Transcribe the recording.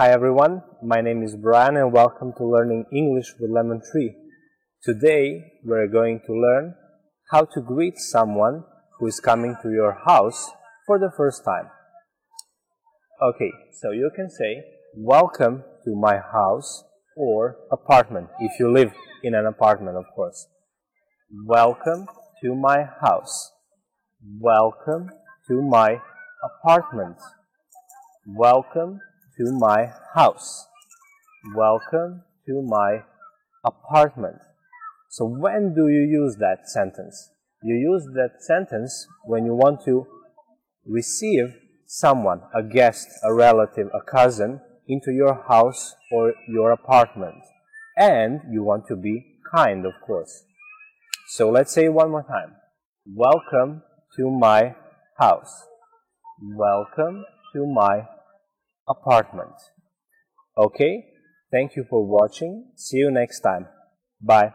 Hi everyone, my name is Brian and welcome to Learning English with Lemon Tree. Today we're going to learn how to greet someone who is coming to your house for the first time. Okay, so you can say, Welcome to my house or apartment, if you live in an apartment, of course. Welcome to my house. Welcome to my apartment. Welcome to my house. Welcome to my apartment. So when do you use that sentence? You use that sentence when you want to receive someone, a guest, a relative, a cousin, into your house or your apartment. And you want to be kind, of course. So let's say one more time. Welcome to my house. Welcome to my apartment. Okay? Thank you for watching. See you next time. Bye.